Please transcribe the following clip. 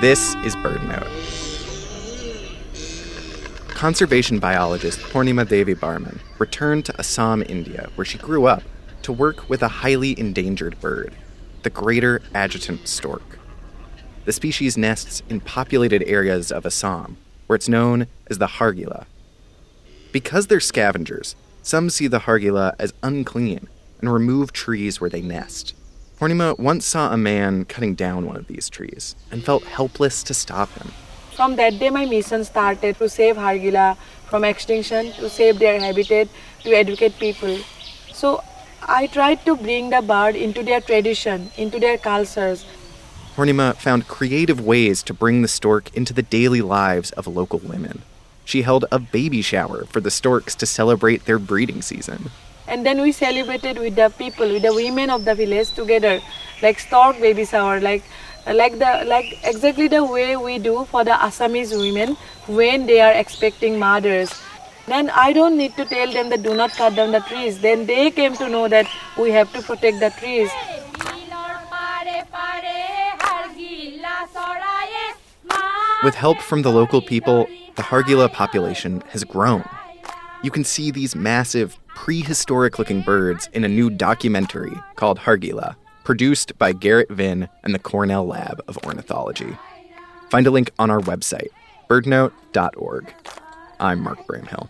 This is BirdNote. Conservation biologist Purnima Devi Barman returned to Assam, India, where she grew up, to work with a highly endangered bird, the greater adjutant stork. The species nests in populated areas of Assam, where it's known as the Hargila. Because they're scavengers, some see the Hargila as unclean and remove trees where they nest. Purnima once saw a man cutting down one of these trees and felt helpless to stop him. From that day, my mission started to save Hargila from extinction, to save their habitat, to educate people. So I tried to bring the bird into their tradition, into their cultures. Purnima found creative ways to bring the stork into the daily lives of local women. She held a baby shower for the storks to celebrate their breeding season. And then we celebrated with the people, with the women of the village together, like stork baby shower, like like the like exactly the way we do for the Assamese women when they are expecting mothers. Then I don't need to tell them that do not cut down the trees. Then they came to know that we have to protect the trees. With help from the local people, the Hargila population has grown. You can see these massive, prehistoric looking birds in a new documentary called Hargila, produced by Garrett Vinn and the Cornell Lab of Ornithology. Find a link on our website, birdnote.org. I'm Mark Bramhill.